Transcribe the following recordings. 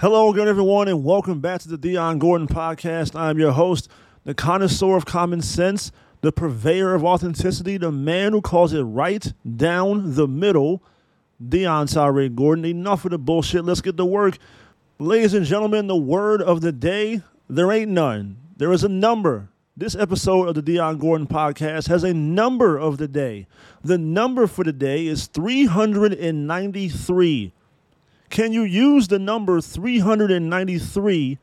Hello again, everyone, and welcome back to the Dion Gordon podcast. I'm your host, the connoisseur of common sense, the purveyor of authenticity, the man who calls it right down the middle, Dion Tyree Gordon. Enough of the bullshit. Let's get to work. Ladies and gentlemen, the word of the day there ain't none. There is a number. This episode of the Dion Gordon podcast has a number of the day. The number for the day is 393. Can you use the number 393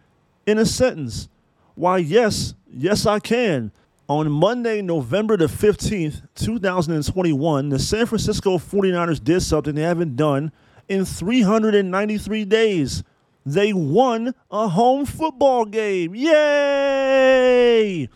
in a sentence? Why, yes, yes, I can. On Monday, November the 15th, 2021, the San Francisco 49ers did something they haven't done in 393 days. They won a home football game. Yay!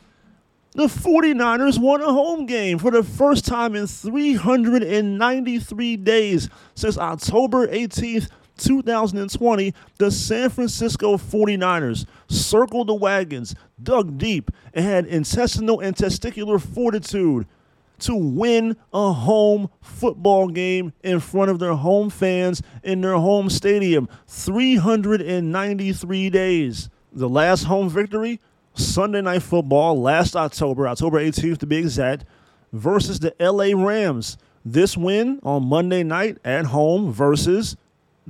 The 49ers won a home game for the first time in 393 days since October 18th, 2020, the San Francisco 49ers circled the wagons, dug deep, and had intestinal and testicular fortitude to win a home football game in front of their home fans in their home stadium. 393 days. The last home victory, Sunday Night Football, last October, October 18th to be exact, versus the LA Rams. This win on Monday night at home versus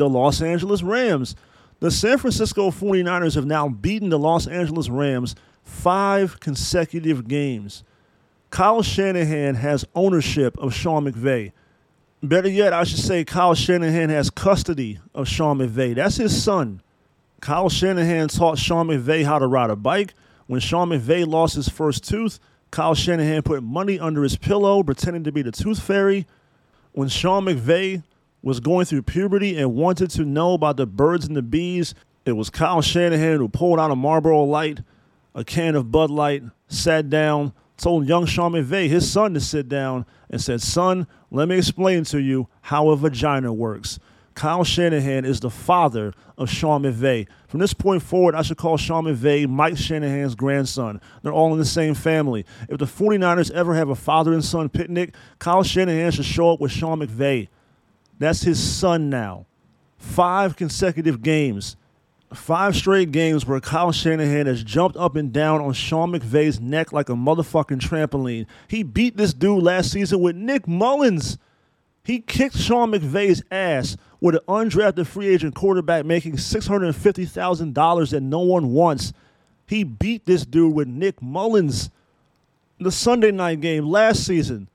the Los Angeles Rams. The San Francisco 49ers have now beaten the Los Angeles Rams five consecutive games. Kyle Shanahan has ownership of Sean McVay. Better yet, I should say Kyle Shanahan has custody of Sean McVay. That's his son. Kyle Shanahan taught Sean McVay how to ride a bike. When Sean McVay lost his first tooth, Kyle Shanahan put money under his pillow, pretending to be the tooth fairy. When Sean McVay was going through puberty and wanted to know about the birds and the bees, it was Kyle Shanahan who pulled out a Marlboro Light, a can of Bud Light, sat down, told young Sean McVay, his son, to sit down, and said, Son, let me explain to you how a vagina works. Kyle Shanahan is the father of Sean McVay. From this point forward, I should call Sean McVay Mike Shanahan's grandson. They're all in the same family. If the 49ers ever have a father and son picnic, Kyle Shanahan should show up with Sean McVay. That's his son now. Five consecutive games. Five straight games where Kyle Shanahan has jumped up and down on Sean McVay's neck like a motherfucking trampoline. He beat this dude last season with Nick Mullens. He kicked Sean McVay's ass with an undrafted free agent quarterback making $650,000 that no one wants. He beat this dude with Nick Mullens. The Sunday night game last season,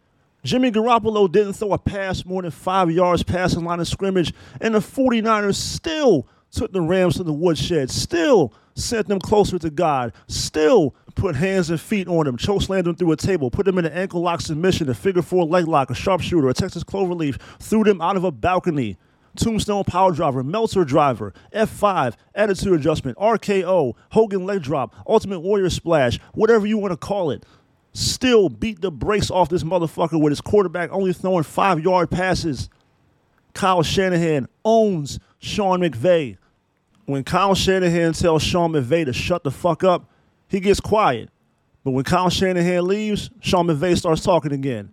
Jimmy Garoppolo didn't throw a pass more than five yards past the line of scrimmage, and the 49ers still took the Rams to the woodshed, still sent them closer to God, still put hands and feet on them, chokeslammed them through a table, put them in an ankle lock submission, a figure four leg lock, a sharpshooter, a Texas cloverleaf, threw them out of a balcony. Tombstone power driver, Meltzer driver, F5, attitude adjustment, RKO, Hogan leg drop, Ultimate Warrior splash, whatever you want to call it still beat the brakes off this motherfucker with his quarterback only throwing five yard passes. Kyle Shanahan owns Sean McVay. When Kyle Shanahan tells Sean McVay to shut the fuck up, he gets quiet. But when Kyle Shanahan leaves, Sean McVay starts talking again.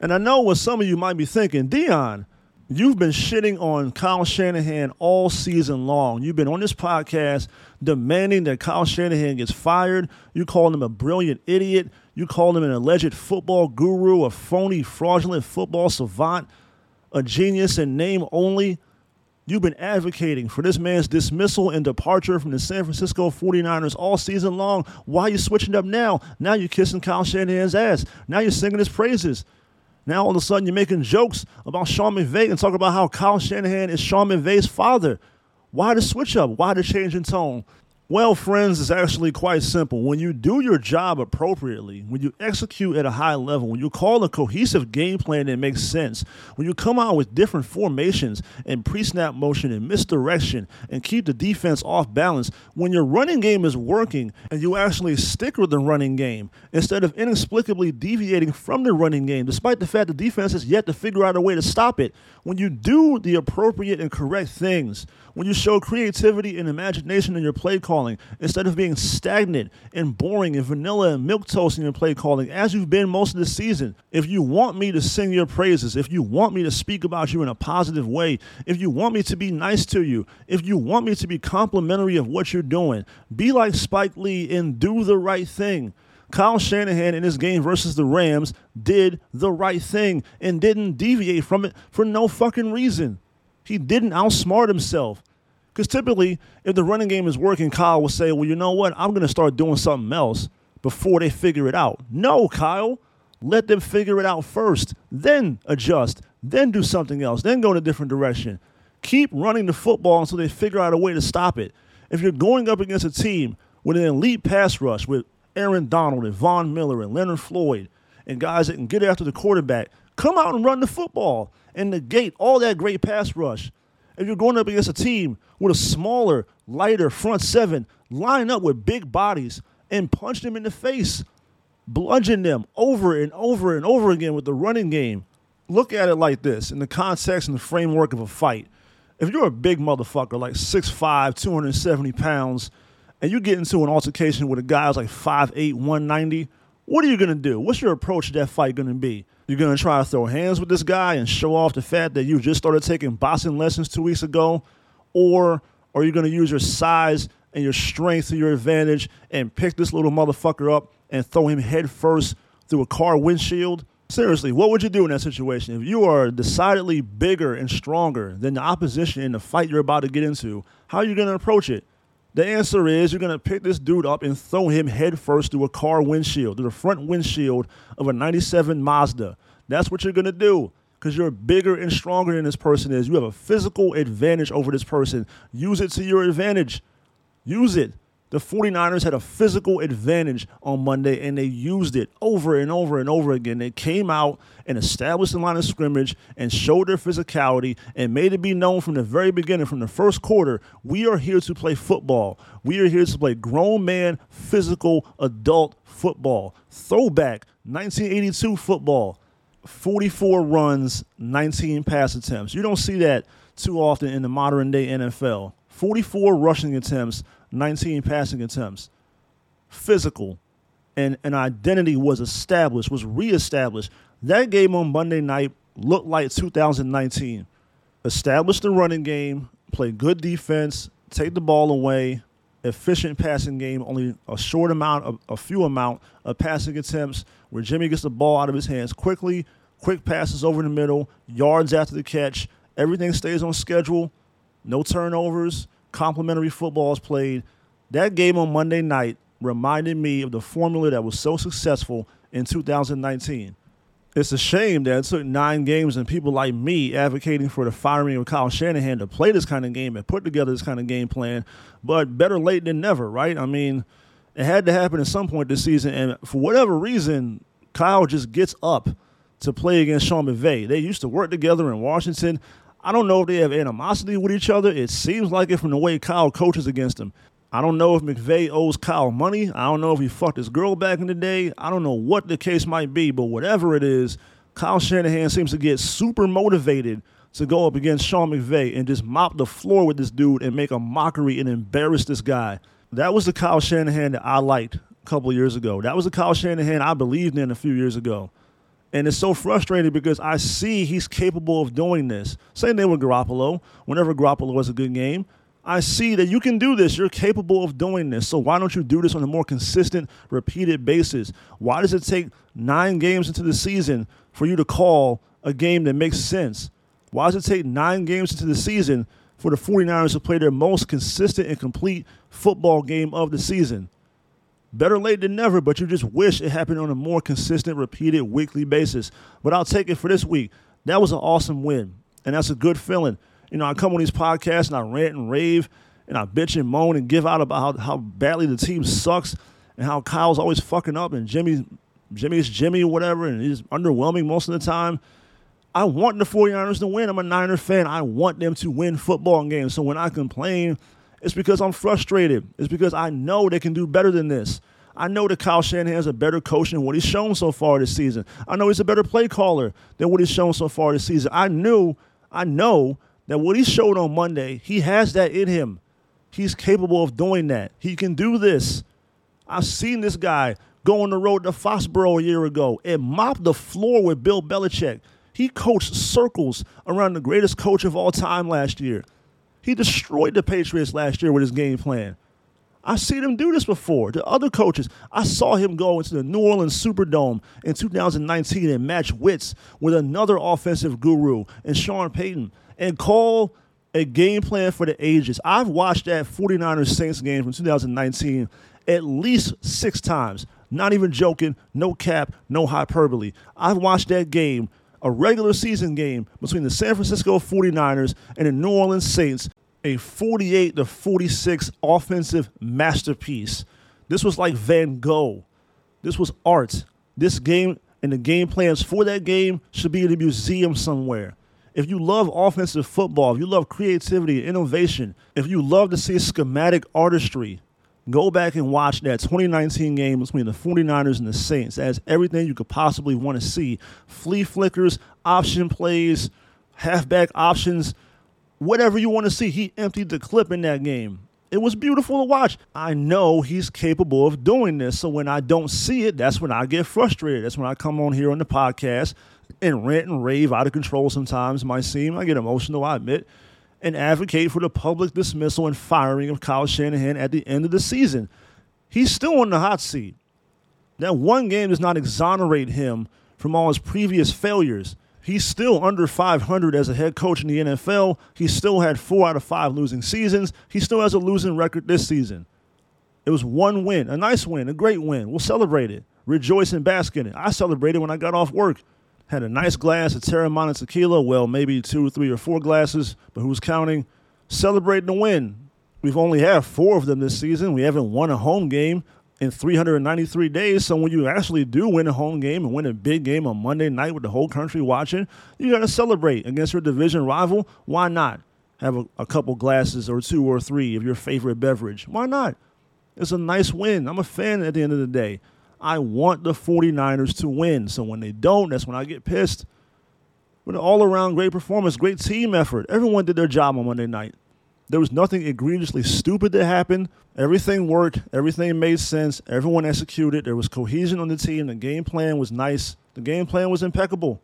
And I know what some of you might be thinking, Dion, You've been shitting on Kyle Shanahan all season long. You've been on this podcast demanding that Kyle Shanahan gets fired. You called him a brilliant idiot. You called him an alleged football guru, a phony, fraudulent football savant, a genius in name only. You've been advocating for this man's dismissal and departure from the San Francisco 49ers all season long. Why are you switching up now? Now you're kissing Kyle Shanahan's ass. Now you're singing his praises. Now all of a sudden you're making jokes about Sean McVay and talking about how Kyle Shanahan is Sean McVay's father. Why the switch up? Why the change in tone? Well, friends, it's actually quite simple. When you do your job appropriately, when you execute at a high level, when you call a cohesive game plan that makes sense, when you come out with different formations and pre snap motion and misdirection and keep the defense off balance, when your running game is working and you actually stick with the running game instead of inexplicably deviating from the running game, despite the fact the defense has yet to figure out a way to stop it, when you do the appropriate and correct things, when you show creativity and imagination in your play calling instead of being stagnant and boring and vanilla and milk toast in your play calling as you've been most of the season. If you want me to sing your praises, if you want me to speak about you in a positive way, if you want me to be nice to you, if you want me to be complimentary of what you're doing, be like Spike Lee and do the right thing. Kyle Shanahan in his game versus the Rams did the right thing and didn't deviate from it for no fucking reason. He didn't outsmart himself. Because typically, if the running game is working, Kyle will say, Well, you know what? I'm going to start doing something else before they figure it out. No, Kyle. Let them figure it out first, then adjust, then do something else, then go in a different direction. Keep running the football until they figure out a way to stop it. If you're going up against a team with an elite pass rush, with Aaron Donald and Von Miller and Leonard Floyd and guys that can get after the quarterback, come out and run the football and negate all that great pass rush. If you're going up against a team with a smaller, lighter front seven, line up with big bodies and punch them in the face, bludgeon them over and over and over again with the running game. Look at it like this in the context and the framework of a fight. If you're a big motherfucker, like 6'5, 270 pounds, and you get into an altercation with a guy who's like 5'8, 190, what are you going to do? What's your approach to that fight going to be? You're going to try to throw hands with this guy and show off the fact that you just started taking boxing lessons two weeks ago? Or are you going to use your size and your strength to your advantage and pick this little motherfucker up and throw him head first through a car windshield? Seriously, what would you do in that situation? If you are decidedly bigger and stronger than the opposition in the fight you're about to get into, how are you going to approach it? The answer is you're going to pick this dude up and throw him headfirst through a car windshield, through the front windshield of a 97 Mazda. That's what you're going to do because you're bigger and stronger than this person is. You have a physical advantage over this person. Use it to your advantage. Use it. The 49ers had a physical advantage on Monday and they used it over and over and over again. They came out and established the line of scrimmage and showed their physicality and made it be known from the very beginning, from the first quarter, we are here to play football. We are here to play grown man, physical, adult football. Throwback 1982 football. 44 runs, 19 pass attempts. You don't see that too often in the modern day NFL. 44 rushing attempts, 19 passing attempts. Physical and an identity was established, was reestablished. That game on Monday night looked like 2019. Establish the running game, play good defense, take the ball away, efficient passing game, only a short amount, of, a few amount of passing attempts where Jimmy gets the ball out of his hands quickly, quick passes over the middle, yards after the catch. Everything stays on schedule, no turnovers, complimentary football is played. That game on Monday night reminded me of the formula that was so successful in 2019. It's a shame that it took nine games and people like me advocating for the firing of Kyle Shanahan to play this kind of game and put together this kind of game plan. But better late than never, right? I mean, it had to happen at some point this season. And for whatever reason, Kyle just gets up to play against Sean McVay. They used to work together in Washington. I don't know if they have animosity with each other. It seems like it from the way Kyle coaches against him. I don't know if McVay owes Kyle money. I don't know if he fucked his girl back in the day. I don't know what the case might be, but whatever it is, Kyle Shanahan seems to get super motivated to go up against Sean McVay and just mop the floor with this dude and make a mockery and embarrass this guy. That was the Kyle Shanahan that I liked a couple years ago. That was the Kyle Shanahan I believed in a few years ago. And it's so frustrating because I see he's capable of doing this. Same thing with Garoppolo. Whenever Garoppolo has a good game, I see that you can do this. You're capable of doing this. So why don't you do this on a more consistent, repeated basis? Why does it take nine games into the season for you to call a game that makes sense? Why does it take nine games into the season for the 49ers to play their most consistent and complete football game of the season? Better late than never, but you just wish it happened on a more consistent, repeated weekly basis. But I'll take it for this week. That was an awesome win, and that's a good feeling. You know, I come on these podcasts and I rant and rave and I bitch and moan and give out about how, how badly the team sucks and how Kyle's always fucking up and Jimmy, Jimmy's Jimmy or whatever, and he's underwhelming most of the time. I want the 49ers to win. I'm a Niner fan. I want them to win football games. So when I complain it's because I'm frustrated. It's because I know they can do better than this. I know that Kyle Shanahan is a better coach than what he's shown so far this season. I know he's a better play caller than what he's shown so far this season. I knew, I know that what he showed on Monday, he has that in him. He's capable of doing that. He can do this. I've seen this guy go on the road to Foxborough a year ago and mop the floor with Bill Belichick. He coached circles around the greatest coach of all time last year. He destroyed the Patriots last year with his game plan. I've seen him do this before to other coaches. I saw him go into the New Orleans Superdome in 2019 and match wits with another offensive guru and Sean Payton and call a game plan for the ages. I've watched that 49ers Saints game from 2019 at least six times. Not even joking, no cap, no hyperbole. I've watched that game, a regular season game between the San Francisco 49ers and the New Orleans Saints, a 48 to 46 offensive masterpiece. This was like Van Gogh. This was art. This game and the game plans for that game should be in a museum somewhere. If you love offensive football, if you love creativity, and innovation, if you love to see schematic artistry, go back and watch that 2019 game between the 49ers and the Saints. That has everything you could possibly want to see. Flea flickers, option plays, halfback options, whatever you want to see. He emptied the clip in that game. It was beautiful to watch. I know he's capable of doing this. So when I don't see it, that's when I get frustrated. That's when I come on here on the podcast and rant and rave out of control sometimes, might seem. I get emotional, I admit and advocate for the public dismissal and firing of Kyle Shanahan at the end of the season. He's still on the hot seat. That one game does not exonerate him from all his previous failures. He's still under 500 as a head coach in the NFL. He still had four out of five losing seasons. He still has a losing record this season. It was one win, a nice win, a great win. We'll celebrate it. Rejoice and bask in it. I celebrated when I got off work had a nice glass of Teremana tequila, well, maybe two three or four glasses, but who's counting? Celebrating the win. We've only had four of them this season. We haven't won a home game in 393 days. So when you actually do win a home game and win a big game on Monday night with the whole country watching, you got to celebrate against your division rival. Why not have a, a couple glasses or two or three of your favorite beverage? Why not? It's a nice win. I'm a fan at the end of the day. I want the 49ers to win. So when they don't, that's when I get pissed. But an all around great performance, great team effort. Everyone did their job on Monday night. There was nothing egregiously stupid that happened. Everything worked. Everything made sense. Everyone executed. There was cohesion on the team. The game plan was nice. The game plan was impeccable.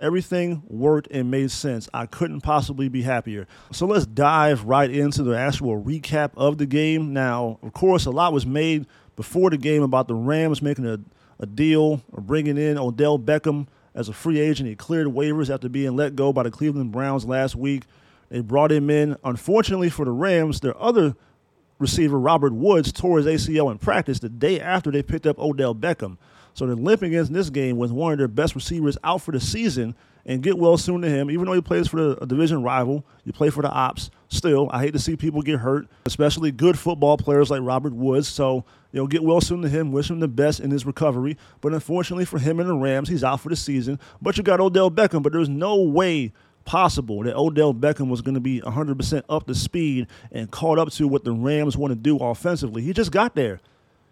Everything worked and made sense. I couldn't possibly be happier. So let's dive right into the actual recap of the game. Now, of course, a lot was made before the game about the Rams making a, a deal or bringing in Odell Beckham as a free agent. He cleared waivers after being let go by the Cleveland Browns last week. They brought him in. Unfortunately for the Rams, their other receiver, Robert Woods, tore his ACL in practice the day after they picked up Odell Beckham. So they're limping in this game with one of their best receivers out for the season and get well soon to him. Even though he plays for the, a division rival, you play for the ops. Still, I hate to see people get hurt, especially good football players like Robert Woods. So, you know, get well soon to him. Wish him the best in his recovery. But unfortunately for him and the Rams, he's out for the season. But you got Odell Beckham, but there's no way possible that Odell Beckham was going to be 100% up to speed and caught up to what the Rams want to do offensively. He just got there.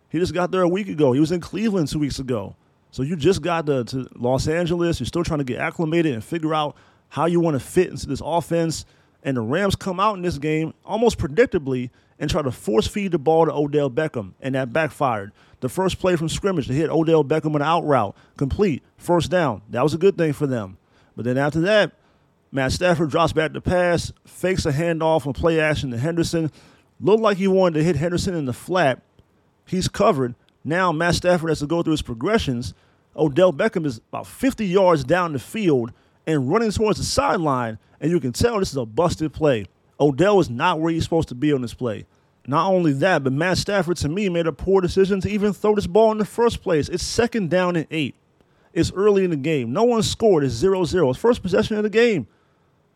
He just got there a week ago. He was in Cleveland two weeks ago. So you just got to, to Los Angeles. You're still trying to get acclimated and figure out how you want to fit into this offense. And the Rams come out in this game almost predictably and try to force feed the ball to Odell Beckham, and that backfired. The first play from scrimmage to hit Odell Beckham with an out route, complete, first down. That was a good thing for them. But then after that, Matt Stafford drops back the pass, fakes a handoff and play action to Henderson. Looked like he wanted to hit Henderson in the flat. He's covered. Now Matt Stafford has to go through his progressions. Odell Beckham is about 50 yards down the field and running towards the sideline, and you can tell this is a busted play. Odell is not where he's supposed to be on this play. Not only that, but Matt Stafford to me made a poor decision to even throw this ball in the first place. It's second down and eight. It's early in the game. No one scored. It's 0 0. It's first possession of the game.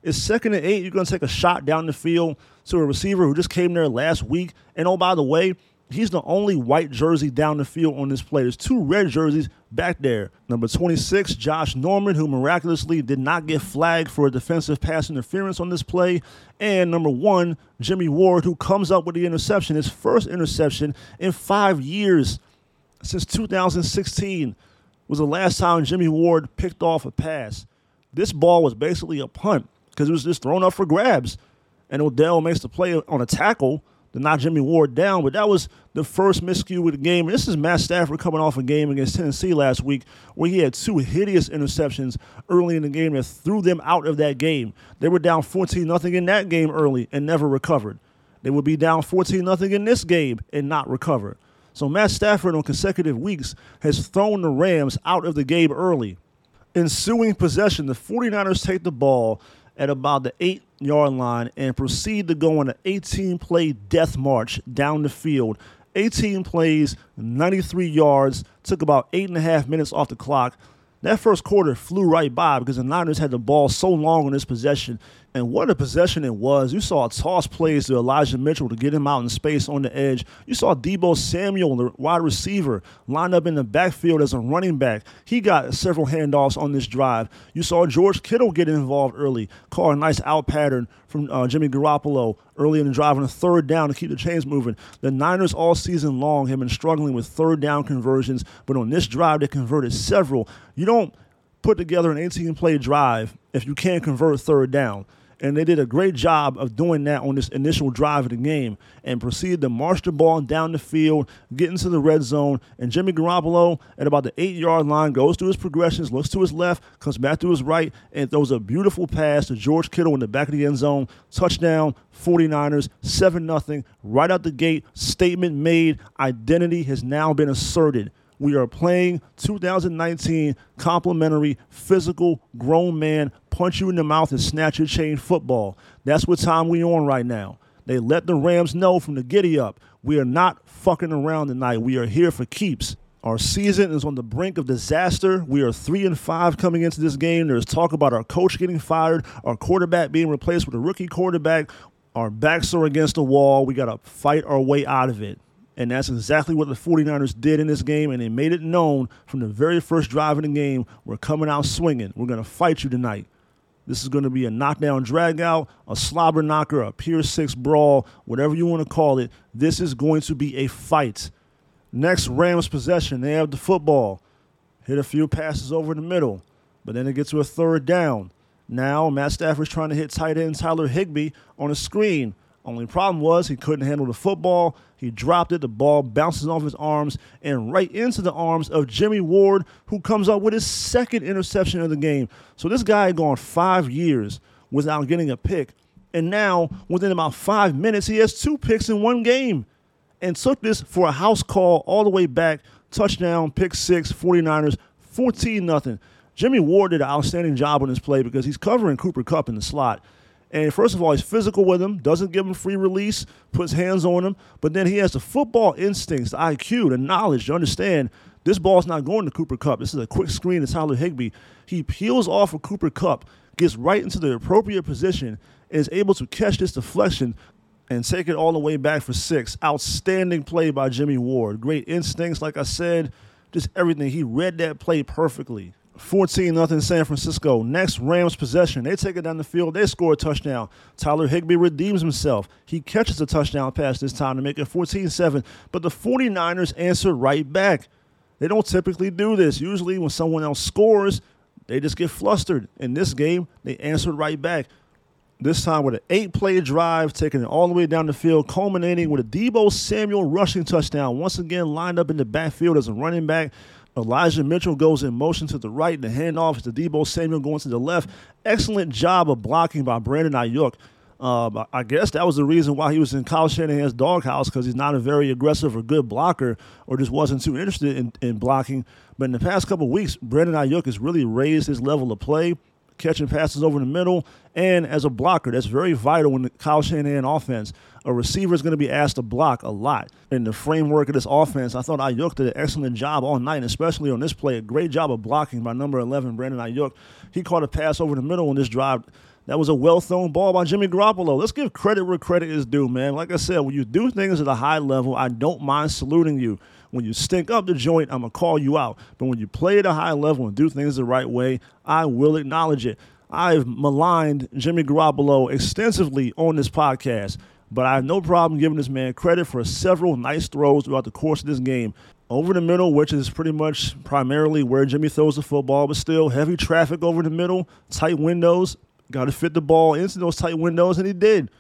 It's second and eight. You're going to take a shot down the field to a receiver who just came there last week. And oh, by the way, He's the only white jersey down the field on this play. There's two red jerseys back there. Number 26, Josh Norman, who miraculously did not get flagged for a defensive pass interference on this play. And number one, Jimmie Ward, who comes up with the interception, his first interception in five years since 2016 was the last time Jimmie Ward picked off a pass. This ball was basically a punt because it was just thrown up for grabs. And Odell makes the play on a tackle to knock Jimmie Ward down, but that was the first miscue with the game. This is Matt Stafford coming off a game against Tennessee last week where he had two hideous interceptions early in the game that threw them out of that game. They were down 14 nothing in that game early and never recovered. They would be down 14 nothing in this game and not recover. So Matt Stafford on consecutive weeks has thrown the Rams out of the game early. Ensuing possession, the 49ers take the ball at about the eight yard line and proceed to go on an 18 play death march down the field. 18 plays, 93 yards, took about eight and a half minutes off the clock. That first quarter flew right by because the Niners had the ball so long on this possession and what a possession it was. You saw toss plays to Elijah Mitchell to get him out in space on the edge. You saw Deebo Samuel, the wide receiver, line up in the backfield as a running back. He got several handoffs on this drive. You saw George Kittle get involved early, call a nice out pattern from uh, Jimmy Garoppolo early in the drive on a third down to keep the chains moving. The Niners all season long have been struggling with third down conversions, but on this drive they converted several. You don't put together an 18 play drive if you can't convert third down and they did a great job of doing that on this initial drive of the game and proceeded to march the ball down the field, get into the red zone. And Jimmy Garoppolo, at about the eight yard line, goes through his progressions, looks to his left, comes back to his right, and throws a beautiful pass to George Kittle in the back of the end zone. Touchdown, 49ers, 7 0. Right out the gate, statement made. Identity has now been asserted. We are playing 2019 complimentary, physical, grown man, punch you in the mouth and snatch your chain football. That's what time we on right now. They let the Rams know from the giddy up. We are not fucking around tonight. We are here for keeps. Our season is on the brink of disaster. We are three and five coming into this game. There's talk about our coach getting fired, our quarterback being replaced with a rookie quarterback. Our backs are against the wall. We got to fight our way out of it. And that's exactly what the 49ers did in this game, and they made it known from the very first drive in the game we're coming out swinging. We're going to fight you tonight. This is going to be a knockdown dragout, a slobber knocker, a Pier 6 brawl, whatever you want to call it. This is going to be a fight. Next, Rams possession. They have the football. Hit a few passes over the middle, but then they get to a third down. Now, Matt Stafford's trying to hit tight end Tyler Higbee on a screen. Only problem was he couldn't handle the football. He dropped it. The ball bounces off his arms and right into the arms of Jimmie Ward, who comes up with his second interception of the game. So this guy had gone five years without getting a pick. And now, within about five minutes, he has two picks in one game and took this for a house call all the way back. Touchdown, pick six, 49ers, 14 nothing. Jimmy Ward did an outstanding job on this play because he's covering Cooper Kupp in the slot. And first of all, he's physical with him, doesn't give him free release, puts hands on him, but then he has the football instincts, the IQ, the knowledge to understand this ball's not going to Cooper Kupp. This is a quick screen to Tyler Higbee. He peels off of Cooper Kupp, gets right into the appropriate position, and is able to catch this deflection and take it all the way back for six. Outstanding play by Jimmie Ward. Great instincts, like I said, just everything. He read that play perfectly. 14 nothing San Francisco. Next Rams possession. They take it down the field. They score a touchdown. Tyler Higbee redeems himself. He catches a touchdown pass this time to make it 14 7. But the 49ers answer right back. They don't typically do this. Usually, when someone else scores, they just get flustered. In this game, they answered right back. This time with an eight play drive, taking it all the way down the field, culminating with a Deebo Samuel rushing touchdown. Once again, lined up in the backfield as a running back. Elijah Mitchell goes in motion to the right. The handoff is to Deebo Samuel going to the left. Excellent job of blocking by Brandon Aiyuk. Uh, I guess that was the reason why he was in Kyle Shanahan's doghouse because he's not a very aggressive or good blocker or just wasn't too interested in, in blocking. But in the past couple weeks, Brandon Aiyuk has really raised his level of play catching passes over the middle, and as a blocker. That's very vital in the Kyle Shanahan offense. A receiver is going to be asked to block a lot. In the framework of this offense, I thought Aiyuk did an excellent job all night, especially on this play. A great job of blocking by number 11, Brandon Aiyuk. He caught a pass over the middle on this drive. That was a well thrown ball by Jimmy Garoppolo. Let's give credit where credit is due, man. Like I said, when you do things at a high level, I don't mind saluting you. When you stink up the joint, I'm going to call you out. But when you play at a high level and do things the right way, I will acknowledge it. I've maligned Jimmy Garoppolo extensively on this podcast, but I have no problem giving this man credit for several nice throws throughout the course of this game. Over the middle, which is pretty much primarily where Jimmy throws the football, but still heavy traffic over the middle, tight windows. Got to fit the ball into those tight windows, and he did.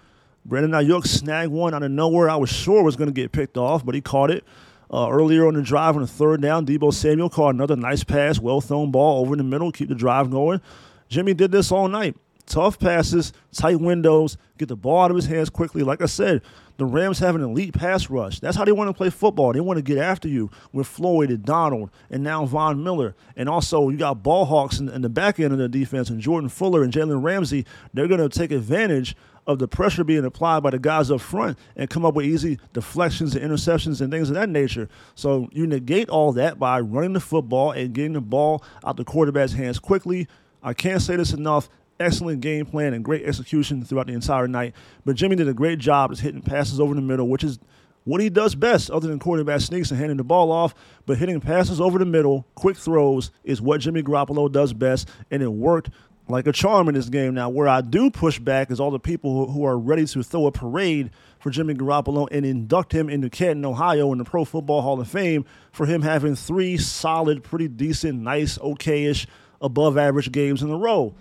Brandon Aiyuk snagged one out of nowhere. I was sure was going to get picked off, but he caught it. Uh, earlier on the drive on the third down, Deebo Samuel caught another nice pass, well thrown ball over in the middle, keep the drive going. Jimmy did this all night. Tough passes, tight windows, get the ball out of his hands quickly. Like I said, the Rams have an elite pass rush. That's how they want to play football. They want to get after you with Floyd and Donald and now Von Miller. And also, you got ball hawks in, in the back end of the defense and Jordan Fuller and Jalen Ramsey. They're going to take advantage of the pressure being applied by the guys up front and come up with easy deflections and interceptions and things of that nature. So you negate all that by running the football and getting the ball out the quarterback's hands quickly. I can't say this enough excellent game plan and great execution throughout the entire night. But Jimmy did a great job just hitting passes over the middle, which is what he does best, other than quarterback sneaks and handing the ball off. But hitting passes over the middle, quick throws, is what Jimmy Garoppolo does best, and it worked like a charm in this game. Now, where I do push back is all the people who are ready to throw a parade for Jimmy Garoppolo and induct him into Canton, Ohio, in the Pro Football Hall of Fame for him having three solid, pretty decent, nice, okayish, above average games in a row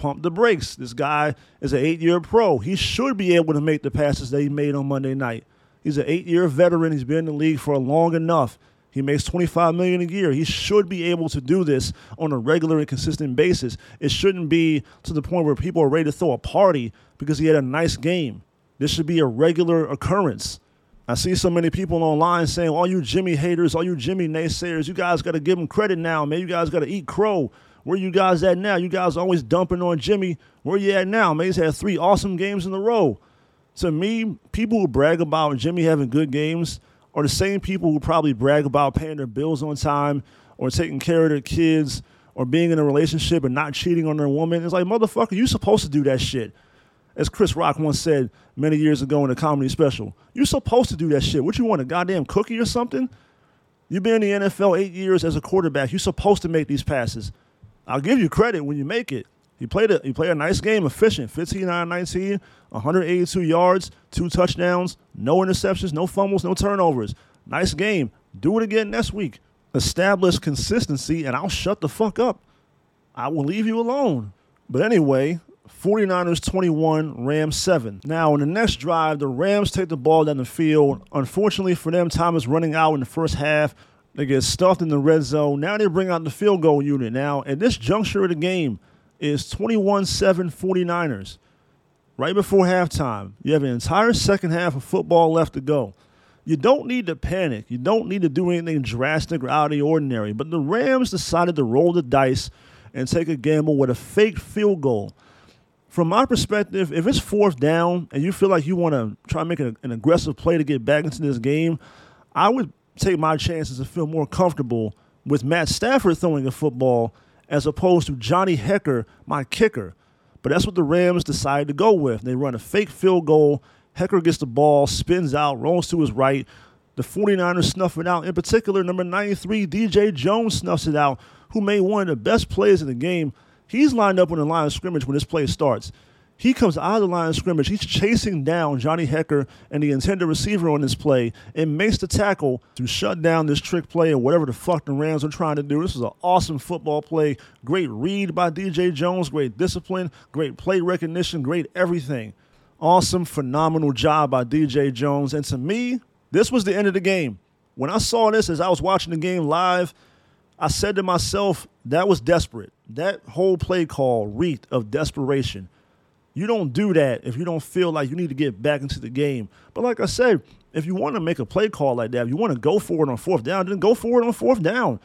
pump the brakes. This guy is an eight year pro. He should be able to make the passes that he made on Monday night. He's an eight year veteran. He's been in the league for long enough. He makes 25 million a year. He should be able to do this on a regular and consistent basis. It shouldn't be to the point where people are ready to throw a party because he had a nice game. This should be a regular occurrence. I see so many people online saying, all you Jimmy haters, all you Jimmy naysayers, you guys got to give him credit now, man. You guys got to eat crow. Where you guys at now? You guys always dumping on Jimmy. Where you at now? Man, he's had three awesome games in a row. To me, people who brag about Jimmy having good games are the same people who probably brag about paying their bills on time or taking care of their kids or being in a relationship and not cheating on their woman. It's like, motherfucker, you supposed to do that shit. As Chris Rock once said many years ago in a comedy special, you're supposed to do that shit. What you want, a goddamn cookie or something? You've been in the NFL eight years as a quarterback. You're supposed to make these passes. I'll give you credit when you make it. He played a he played a nice game, efficient, 15 out of 19, 182 yards, two touchdowns, no interceptions, no fumbles, no turnovers. Nice game. Do it again next week. Establish consistency, and I'll shut the fuck up. I will leave you alone. But anyway, 49ers 21, Rams 7. Now, in the next drive, the Rams take the ball down the field. Unfortunately for them, time is running out in the first half. They get stuffed in the red zone. Now they bring out the field goal unit. Now, at this juncture of the game, is 21 7 49ers. Right before halftime, you have an entire second half of football left to go. You don't need to panic. You don't need to do anything drastic or out of the ordinary. But the Rams decided to roll the dice and take a gamble with a fake field goal. From my perspective, if it's fourth down and you feel like you want to try to make an, an aggressive play to get back into this game, I would take my chances and feel more comfortable with Matt Stafford throwing a football as opposed to Johnny Hekker, my kicker. But that's what the Rams decided to go with. They run a fake field goal. Hekker gets the ball, spins out, rolls to his right. The 49ers snuff it out. In particular, number 93, DJ Jones snuffs it out, who made one of the best plays in the game. He's lined up on the line of scrimmage when this play starts. He comes out of the line of scrimmage. He's chasing down Johnny Hekker and the intended receiver on this play and makes the tackle to shut down this trick play or whatever the fuck the Rams are trying to do. This is an awesome football play. Great read by DJ Jones, great discipline, great play recognition, great everything. Awesome, phenomenal job by DJ Jones. And to me, this was the end of the game. When I saw this as I was watching the game live, I said to myself, that was desperate. That whole play call reeked of desperation. You don't do that if you don't feel like you need to get back into the game. But like I said, if you want to make a play call like that, if you want to go for it on fourth down, then go for it on fourth down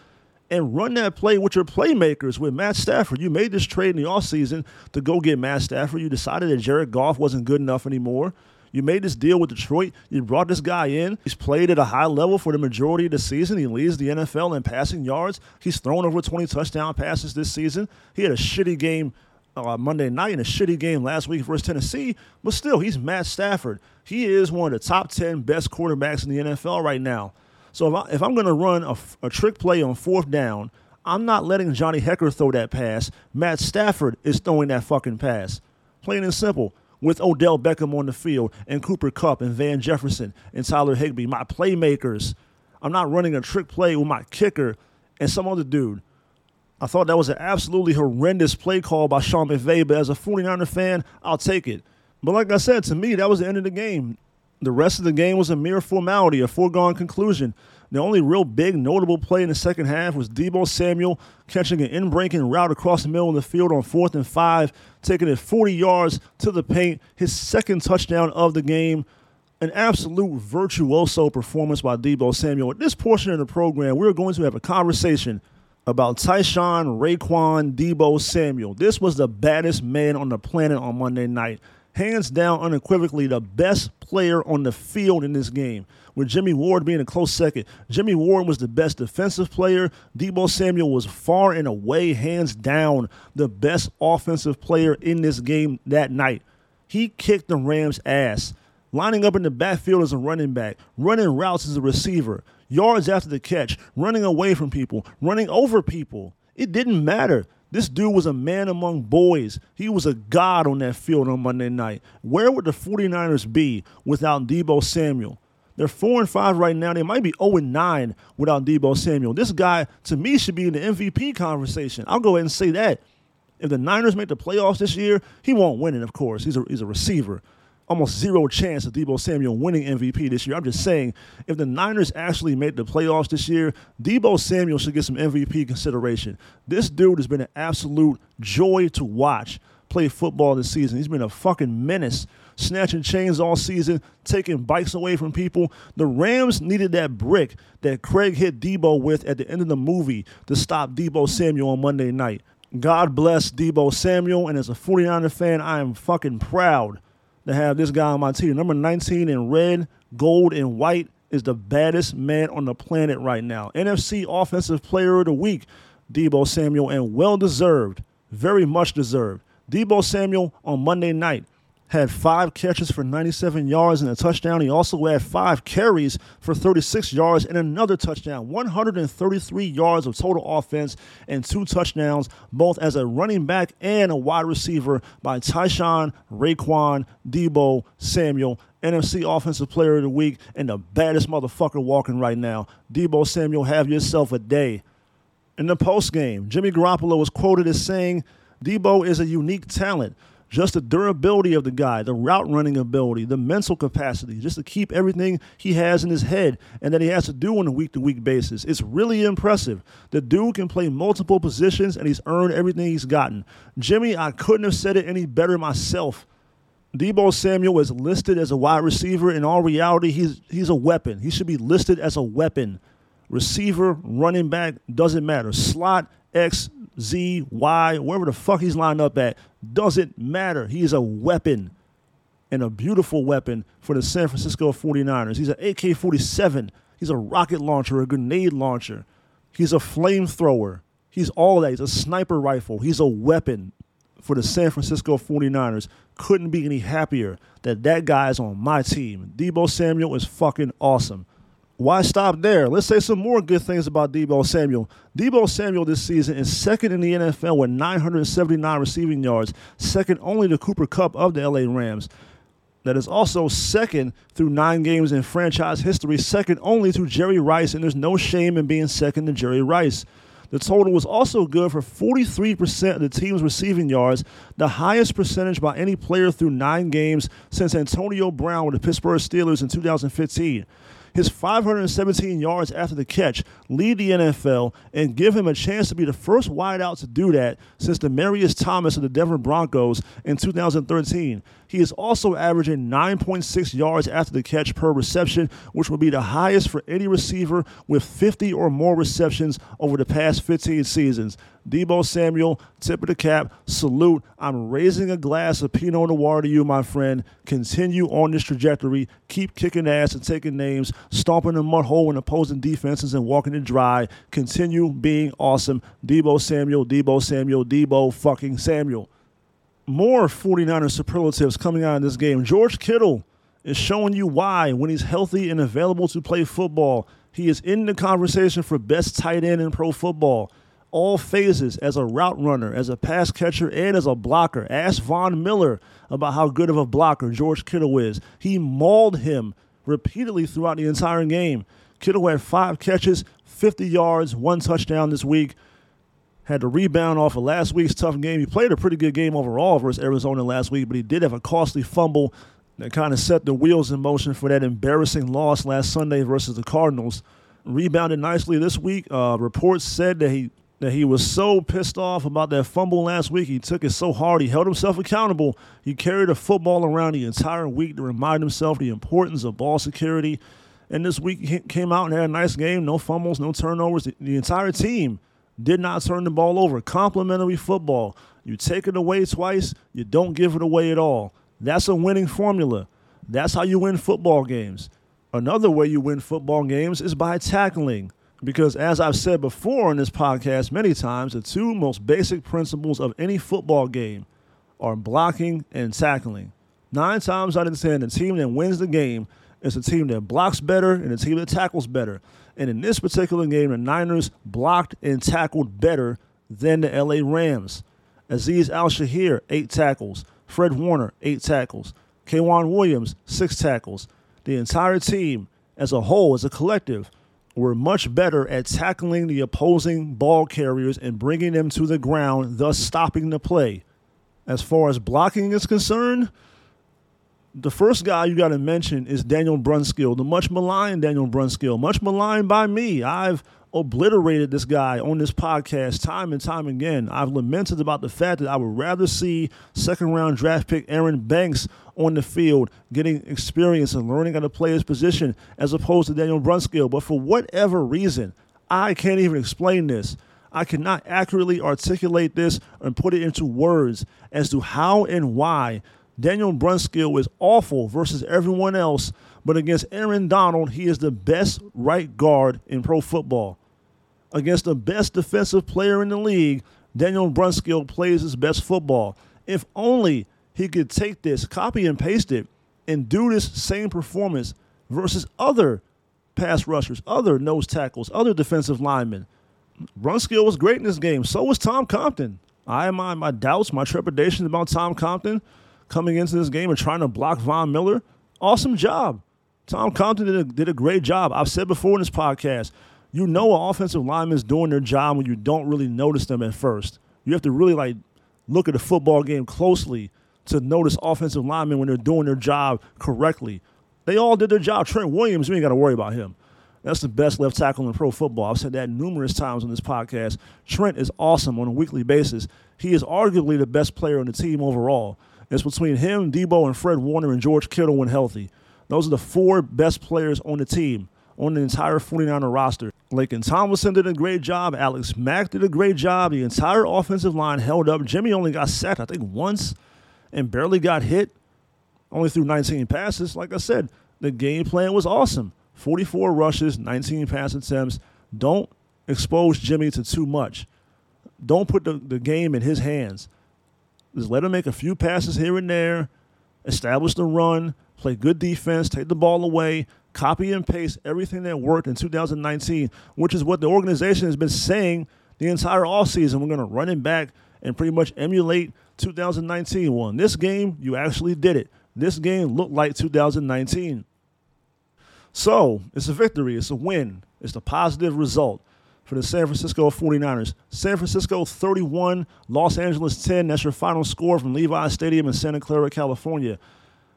and run that play with your playmakers with Matt Stafford. You made this trade in the offseason to go get Matt Stafford. You decided that Jared Goff wasn't good enough anymore. You made this deal with Detroit. You brought this guy in. He's played at a high level for the majority of the season. He leads the NFL in passing yards. He's thrown over 20 touchdown passes this season. He had a shitty game uh, Monday night in a shitty game last week versus Tennessee, but still, he's Matt Stafford. He is one of the top 10 best quarterbacks in the NFL right now. So if, I, I'm going to run a, a trick play on fourth down, I'm not letting Johnny Hekker throw that pass. Matt Stafford is throwing that fucking pass. Plain and simple. With Odell Beckham on the field and Cooper Kupp and Van Jefferson and Tyler Higbee, my playmakers. I'm not running a trick play with my kicker and some other dude. I thought that was an absolutely horrendous play call by Sean McVay, but as a 49er fan, I'll take it. But like I said, to me, that was the end of the game. The rest of the game was a mere formality, a foregone conclusion. The only real big notable play in the second half was Deebo Samuel catching an in-breaking route across the middle of the field on fourth and five, taking it 40 yards to the paint, his second touchdown of the game. An absolute virtuoso performance by Deebo Samuel. At this portion of the program, we're going to have a conversation about Tyshun Raequan Deebo Samuel. This was the baddest man on the planet on Monday night. Hands down, unequivocally, the best player on the field in this game with Jimmie Ward being a close second. Jimmie Ward was the best defensive player. Deebo Samuel was far and away, hands down, the best offensive player in this game that night. He kicked the Rams' ass, lining up in the backfield as a running back, running routes as a receiver, yards after the catch, running away from people, running over people. It didn't matter. This dude was a man among boys. He was a god on that field on Monday night. Where would the 49ers be without Deebo Samuel? They're four and five right now. They might be 0 and 9 without Deebo Samuel. This guy, to me, should be in the MVP conversation. I'll go ahead and say that. If the Niners make the playoffs this year, he won't win it, of course. He's a, he's a receiver. Almost zero chance of Deebo Samuel winning MVP this year. I'm just saying, if the Niners actually make the playoffs this year, Deebo Samuel should get some MVP consideration. This dude has been an absolute joy to watch play football this season. He's been a fucking menace snatching chains all season, taking bikes away from people. The Rams needed that brick that Craig hit Deebo with at the end of the movie to stop Deebo Samuel on Monday night. God bless Deebo Samuel, and as a 49er fan, I am fucking proud to have this guy on my team. Number 19 in red, gold, and white is the baddest man on the planet right now. NFC Offensive Player of the Week, Deebo Samuel, and well deserved, very much deserved. Deebo Samuel on Monday night had five catches for 97 yards and a touchdown. He also had five carries for 36 yards and another touchdown. 133 yards of total offense and two touchdowns, both as a running back and a wide receiver by Tyshun, Raequan, Deebo, Samuel. NFC Offensive Player of the Week and the baddest motherfucker walking right now. Deebo Samuel, have yourself a day. In the post game, Jimmy Garoppolo was quoted as saying, Deebo is a unique talent just the durability of the guy, the route running ability, the mental capacity, just to keep everything he has in his head and that he has to do on a week to week basis. It's really impressive. The dude can play multiple positions and he's earned everything he's gotten. Jimmy, I couldn't have said it any better myself. Deebo Samuel is listed as a wide receiver. In all reality, he's he's a weapon. He should be listed as a weapon. Receiver, running back, doesn't matter. Slot, X, Z, Y, wherever the fuck he's lined up at, doesn't matter. He is a weapon and a beautiful weapon for the San Francisco 49ers. He's an AK 47. He's a rocket launcher, a grenade launcher. He's a flamethrower. He's all that. He's a sniper rifle. He's a weapon for the San Francisco 49ers. Couldn't be any happier that that guy is on my team. Deebo Samuel is fucking awesome why stop there? Let's say some more good things about Deebo Samuel. Deebo Samuel this season is second in the NFL with 979 receiving yards, second only to Cooper Kupp of the LA Rams. That is also second through nine games in franchise history, second only to Jerry Rice, and there's no shame in being second to Jerry Rice. The total was also good for 43% of the team's receiving yards, the highest percentage by any player through nine games since Antonio Brown with the Pittsburgh Steelers in 2015. His 517 yards after the catch lead the NFL and give him a chance to be the first wideout to do that since Demaryius Thomas of the Denver Broncos in 2013. He is also averaging 9.6 yards after the catch per reception, which will be the highest for any receiver with 50 or more receptions over the past 15 seasons. Deebo Samuel, tip of the cap, salute. I'm raising a glass of Pinot Noir to you, my friend. Continue on this trajectory. Keep kicking ass and taking names, stomping the mud hole in opposing defenses and walking it dry. Continue being awesome. Deebo Samuel, Deebo Samuel, Deebo fucking Samuel more 49er superlatives coming out of this game. George Kittle is showing you why, when he's healthy and available to play football, he is in the conversation for best tight end in pro football. All phases as a route runner, as a pass catcher, and as a blocker. Ask Von Miller about how good of a blocker George Kittle is. He mauled him repeatedly throughout the entire game. Kittle had five catches, 50 yards, one touchdown this week. had to rebound off of last week's tough game. He played a pretty good game overall versus Arizona last week, but he did have a costly fumble that kind of set the wheels in motion for that embarrassing loss last Sunday versus the Cardinals. Rebounded nicely this week. Uh, reports said that he that he was so pissed off about that fumble last week. He took it so hard. He held himself accountable. He carried a football around the entire week to remind himself the importance of ball security. And this week he came out and had a nice game. No fumbles, no turnovers. The, the entire team did not turn the ball over. Complimentary football. You take it away twice, you don't give it away at all. That's a winning formula. That's how you win football games. Another way you win football games is by tackling. Because as I've said before in this podcast many times, the two most basic principles of any football game are blocking and tackling. Nine times out of ten, the team that wins the game is the team that blocks better and the team that tackles better. And in this particular game, the Niners blocked and tackled better than the LA Rams. Azeez Al Shaair, eight tackles. Fred Warner, eight tackles. K'Waun Williams, six tackles. The entire team, as a whole, as a collective, were much better at tackling the opposing ball carriers and bringing them to the ground, thus stopping the play. As far as blocking is concerned, the first guy you got to mention is Daniel Brunskill, the much maligned Daniel Brunskill, much maligned by me. I've obliterated this guy on this podcast time and time again. I've lamented about the fact that I would rather see second round draft pick Aaron Banks on the field getting experience and learning how to play his position as opposed to Daniel Brunskill. But for whatever reason, I can't even explain this. I cannot accurately articulate this and put it into words as to how and why Daniel Brunskill is awful versus everyone else, but against Aaron Donald, he is the best right guard in pro football against the best defensive player in the league, Daniel Brunskill plays his best football. If only he could take this, copy and paste it, and do this same performance versus other pass rushers, other nose tackles, other defensive linemen. Brunskill was great in this game. So was Tom Compton. I my, my doubts, my trepidations about Tom Compton coming into this game and trying to block Von Miller. Awesome job. Tom Compton did a, did a great job. I've said before in this podcast, you know an offensive lineman is doing their job when you don't really notice them at first. You have to really like look at the football game closely to notice offensive linemen when they're doing their job correctly. They all did their job. Trent Williams, we ain't got to worry about him. That's the best left tackle in pro football. I've said that numerous times on this podcast. Trent is awesome on a weekly basis. He is arguably the best player on the team overall. It's between him, Deebo, and Fred Warner and George Kittle when healthy. Those are the four best players on the team on the entire 49er roster. Laken Tomlinson did a great job. Alex Mack did a great job. The entire offensive line held up. Jimmy only got sacked, I think, once and barely got hit. Only threw 19 passes. Like I said, the game plan was awesome 44 rushes, 19 pass attempts. Don't expose Jimmy to too much. Don't put the, the game in his hands. Just let him make a few passes here and there, establish the run, play good defense, take the ball away, copy and paste everything that worked in 2019, which is what the organization has been saying the entire offseason. We're going to run it back and pretty much emulate 2019. Well, in this game, you actually did it. This game looked like 2019. So it's a victory, it's a win, it's a positive result for the San Francisco 49ers. San Francisco 31, Los Angeles 10. That's your final score from Levi Stadium in Santa Clara, California.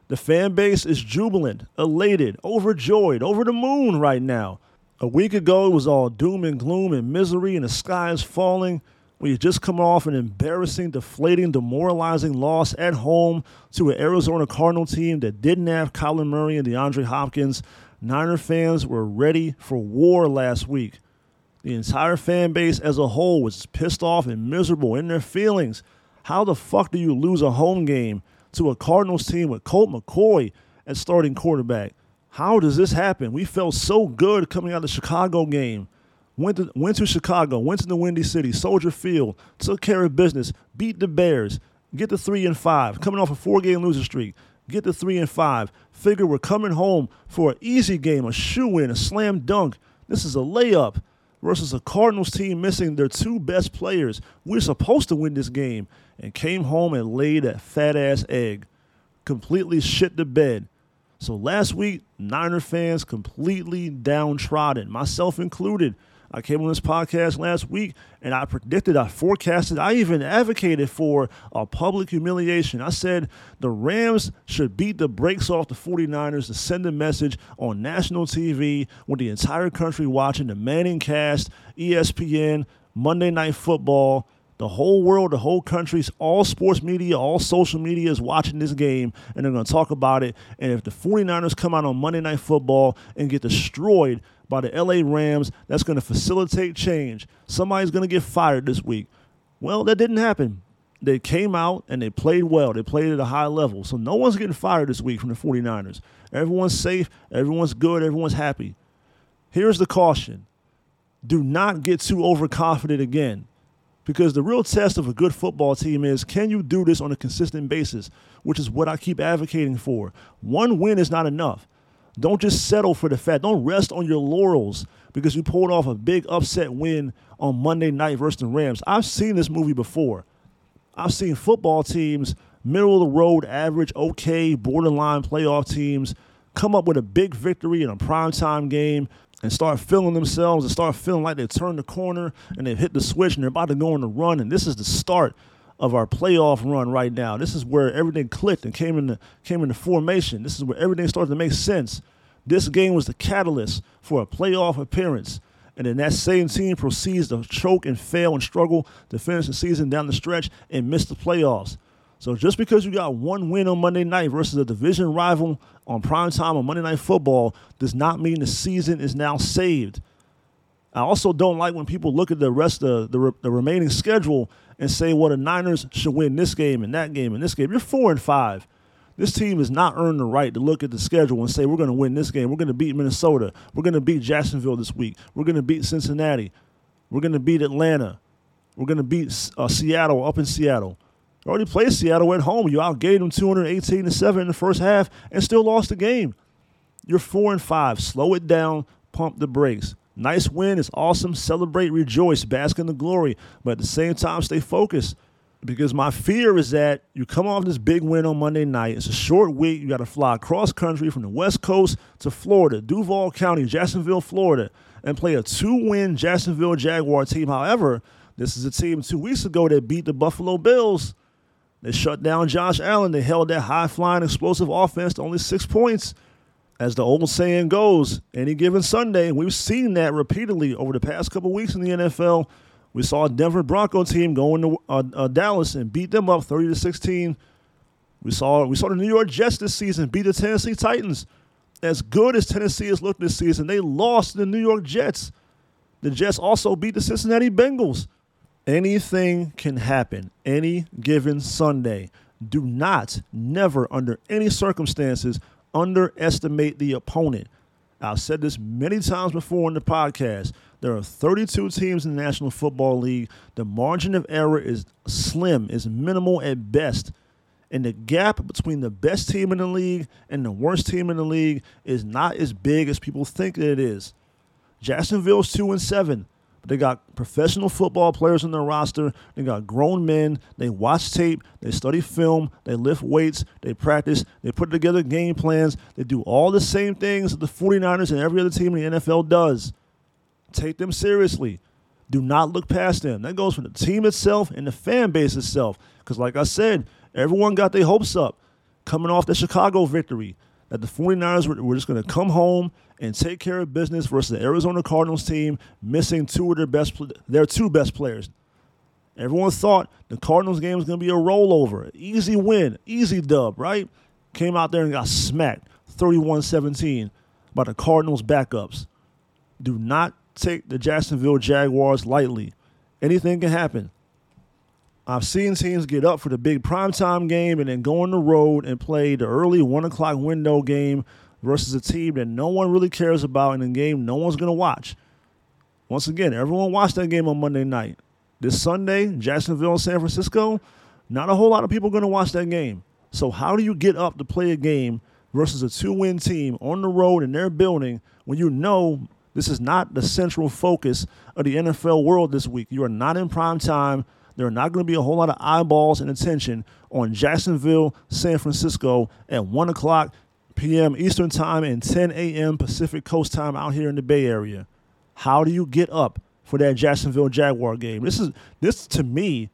The fan base is jubilant, elated, overjoyed, over the moon right now. A week ago, it was all doom and gloom and misery, and the sky is falling. We had just come off an embarrassing, deflating, demoralizing loss at home to an Arizona Cardinal team that didn't have Kyler Murray and DeAndre Hopkins. Niner fans were ready for war last week. The entire fan base as a whole was pissed off and miserable in their feelings. How the fuck do you lose a home game to a Cardinals team with Colt McCoy as starting quarterback. How does this happen? We felt so good coming out of the Chicago game. Went to, went to Chicago, went to the Windy City, Soldier Field, took care of business, beat the Bears, get the three and five, coming off a four game losing streak, get the three and five. Figure we're coming home for an easy game, a shoe in, a slam dunk. This is a layup versus a Cardinals team missing their two best players. We're supposed to win this game and came home and laid a fat ass egg. Completely shit the bed. So last week, Niner fans completely downtrodden, myself included. I came on this podcast last week and I predicted, I forecasted, I even advocated for a public humiliation. I said the Rams should beat the brakes off the 49ers to send a message on national TV with the entire country watching the Manning cast, ESPN, Monday Night Football. The whole world, the whole country's all sports media, all social media is watching this game and they're going to talk about it. And if the 49ers come out on Monday Night Football and get destroyed by the LA Rams, that's going to facilitate change. Somebody's going to get fired this week. Well, that didn't happen. They came out and they played well. They played at a high level. So no one's getting fired this week from the 49ers. Everyone's safe, everyone's good, everyone's happy. Here's the caution do not get too overconfident again. Because the real test of a good football team is can you do this on a consistent basis, which is what I keep advocating for. One win is not enough. Don't just settle for the fact. Don't rest on your laurels because you pulled off a big upset win on Monday night versus the Rams. I've seen this movie before. I've seen football teams, middle of the road, average, okay, borderline playoff teams, come up with a big victory in a primetime game and start feeling themselves and start feeling like they've turned the corner and they've hit the switch and they're about to go on the run. And this is the start of our playoff run right now. This is where everything clicked and came into came into formation. This is where everything started to make sense. This game was the catalyst for a playoff appearance. And then that same team proceeds to choke and fail and struggle to finish the season down the stretch and miss the playoffs. So just because you got one win on Monday night versus a division rival on prime time on Monday Night Football does not mean the season is now saved. I also don't like when people look at the rest of the, the remaining schedule and say, well, the Niners should win this game and that game and this game. You're four and five. This team has not earned the right to look at the schedule and say, we're going to win this game. We're going to beat Minnesota. We're going to beat Jacksonville this week. We're going to beat Cincinnati. We're going to beat Atlanta. We're going to beat uh, Seattle up in Seattle. Already played Seattle at home. You outgained them 218 to 7 in the first half and still lost the game. You're 4 and 5. Slow it down, pump the brakes. Nice win. It's awesome. Celebrate, rejoice, bask in the glory. But at the same time, stay focused. Because my fear is that you come off this big win on Monday night. It's a short week. You got to fly across country from the West Coast to Florida, Duval County, Jacksonville, Florida, and play a two win Jacksonville Jaguar team. However, this is a team two weeks ago that beat the Buffalo Bills they shut down Josh Allen. They held that high flying, explosive offense to only six points. As the old saying goes, any given Sunday, we've seen that repeatedly over the past couple weeks in the NFL. We saw a Denver Bronco team go into uh, uh, Dallas and beat them up 30 to 16. We saw we saw the New York Jets this season beat the Tennessee Titans. As good as Tennessee has looked this season, they lost to the New York Jets. The Jets also beat the Cincinnati Bengals. Anything can happen any given Sunday. Do not, never, under any circumstances, underestimate the opponent. I've said this many times before in the podcast. There are 32 teams in the National Football League. The margin of error is slim, is minimal at best. And the gap between the best team in the league and the worst team in the league is not as big as people think that it is. Jacksonville's 2 and 7. They got professional football players on their roster. They got grown men. They watch tape. They study film. They lift weights. They practice. They put together game plans. They do all the same things that the 49ers and every other team in the NFL does. Take them seriously. Do not look past them. That goes for the team itself and the fan base itself. Because, like I said, everyone got their hopes up coming off the Chicago victory that the 49ers were, were just going to come home and take care of business versus the Arizona Cardinals team missing two of their best their two best players. Everyone thought the Cardinals game was going to be a rollover, easy win, easy dub, right? Came out there and got smacked 31-17 by the Cardinals backups. Do not take the Jacksonville Jaguars lightly. Anything can happen. I've seen teams get up for the big primetime game and then go on the road and play the early one o'clock window game versus a team that no one really cares about in a game no one's going to watch. Once again, everyone watched that game on Monday night. This Sunday, Jacksonville and San Francisco, not a whole lot of people going to watch that game. So, how do you get up to play a game versus a two win team on the road in their building when you know this is not the central focus of the NFL world this week? You are not in prime time. There are not going to be a whole lot of eyeballs and attention on Jacksonville, San Francisco at 1 o'clock p.m. Eastern Time and 10 a.m. Pacific Coast Time out here in the Bay Area. How do you get up for that Jacksonville Jaguar game? This is this to me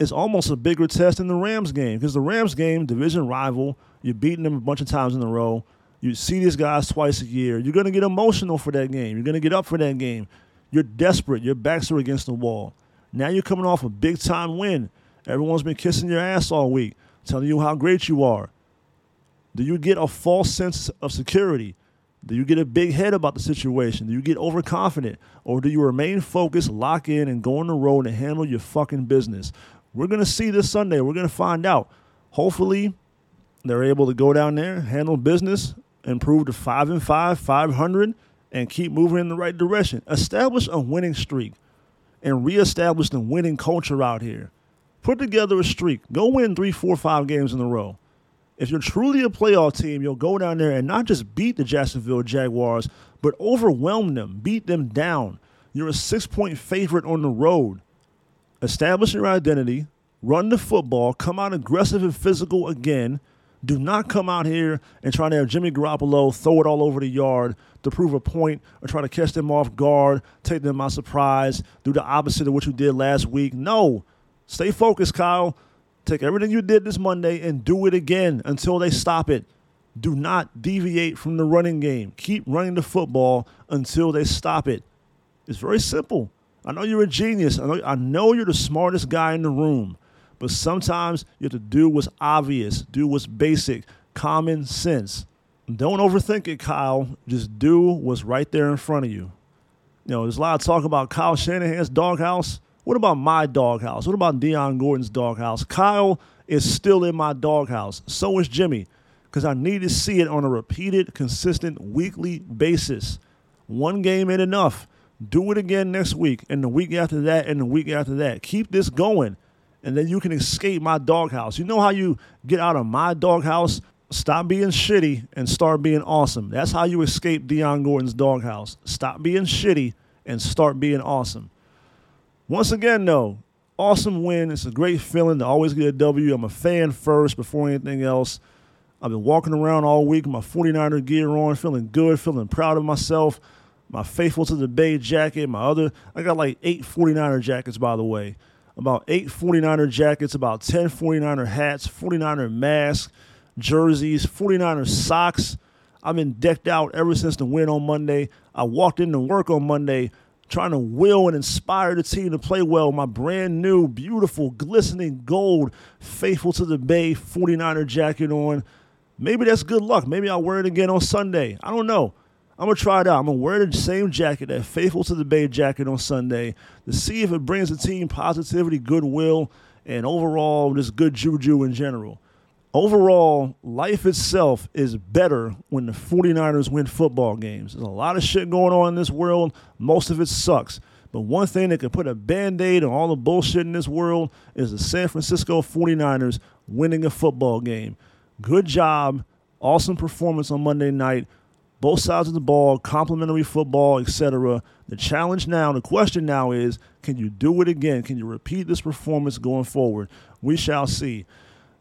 is almost a bigger test than the Rams game because the Rams game, division rival, you're beating them a bunch of times in a row. You see these guys twice a year. You're going to get emotional for that game. You're going to get up for that game. You're desperate. Your backs are against the wall. Now you're coming off a big time win. Everyone's been kissing your ass all week, telling you how great you are. Do you get a false sense of security? Do you get a big head about the situation? Do you get overconfident? Or do you remain focused, lock in, and go on the road and handle your fucking business? We're going to see this Sunday. We're going to find out. Hopefully, they're able to go down there, handle business, improve to 5 and 5, 500, and keep moving in the right direction. Establish a winning streak and reestablish the winning culture out here. Put together a streak. Go win three, four, five games in a row. If you're truly a playoff team, you'll go down there and not just beat the Jacksonville Jaguars, but overwhelm them, beat them down. You're a six point favorite on the road. Establish your identity, run the football, come out aggressive and physical again. Do not come out here and try to have Jimmy Garoppolo throw it all over the yard to prove a point or try to catch them off guard, take them by surprise, do the opposite of what you did last week. No. Stay focused, Kyle. Take everything you did this Monday and do it again until they stop it. Do not deviate from the running game. Keep running the football until they stop it. It's very simple. I know you're a genius. I know, I know you're the smartest guy in the room. But sometimes you have to do what's obvious, do what's basic, common sense. Don't overthink it, Kyle. Just do what's right there in front of you. You know, there's a lot of talk about Kyle Shanahan's doghouse. What about my doghouse? What about Dion Gordon's doghouse? Kyle is still in my doghouse. So is Jimmy, because I need to see it on a repeated, consistent, weekly basis. One game ain't enough. Do it again next week, and the week after that, and the week after that. Keep this going, and then you can escape my doghouse. You know how you get out of my doghouse? Stop being shitty and start being awesome. That's how you escape Dion Gordon's doghouse. Stop being shitty and start being awesome. Once again, though, awesome win. It's a great feeling to always get a W. I'm a fan first before anything else. I've been walking around all week with my 49er gear on, feeling good, feeling proud of myself. My faithful to the Bay jacket, my other, I got like eight 49er jackets, by the way. About eight 49er jackets, about 10 49er hats, 49er masks, jerseys, 49er socks. I've been decked out ever since the win on Monday. I walked into work on Monday trying to will and inspire the team to play well. My brand new, beautiful, glistening gold, faithful to the Bay 49er jacket on. Maybe that's good luck. Maybe I'll wear it again on Sunday. I don't know. I'm gonna try it out. I'm gonna wear the same jacket, that faithful to the Bay jacket on Sunday, to see if it brings the team positivity, goodwill, and overall just good juju in general overall, life itself is better when the 49ers win football games. There's a lot of shit going on in this world. Most of it sucks. But one thing that can put a band aid on all the bullshit in this world is the San Francisco 49ers winning a football game. Good job. Awesome performance on Monday night. Both sides of the ball, complimentary football, etc. The challenge now, the question now is can you do it again? Can you repeat this performance going forward? We shall see.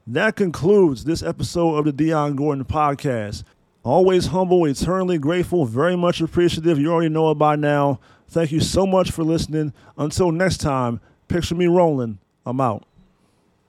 That concludes this episode of the Dion Gordon podcast. Always humble, eternally grateful, very much appreciative. You already know it by now. Thank you so much for listening. Until next time, picture me rolling. I'm out.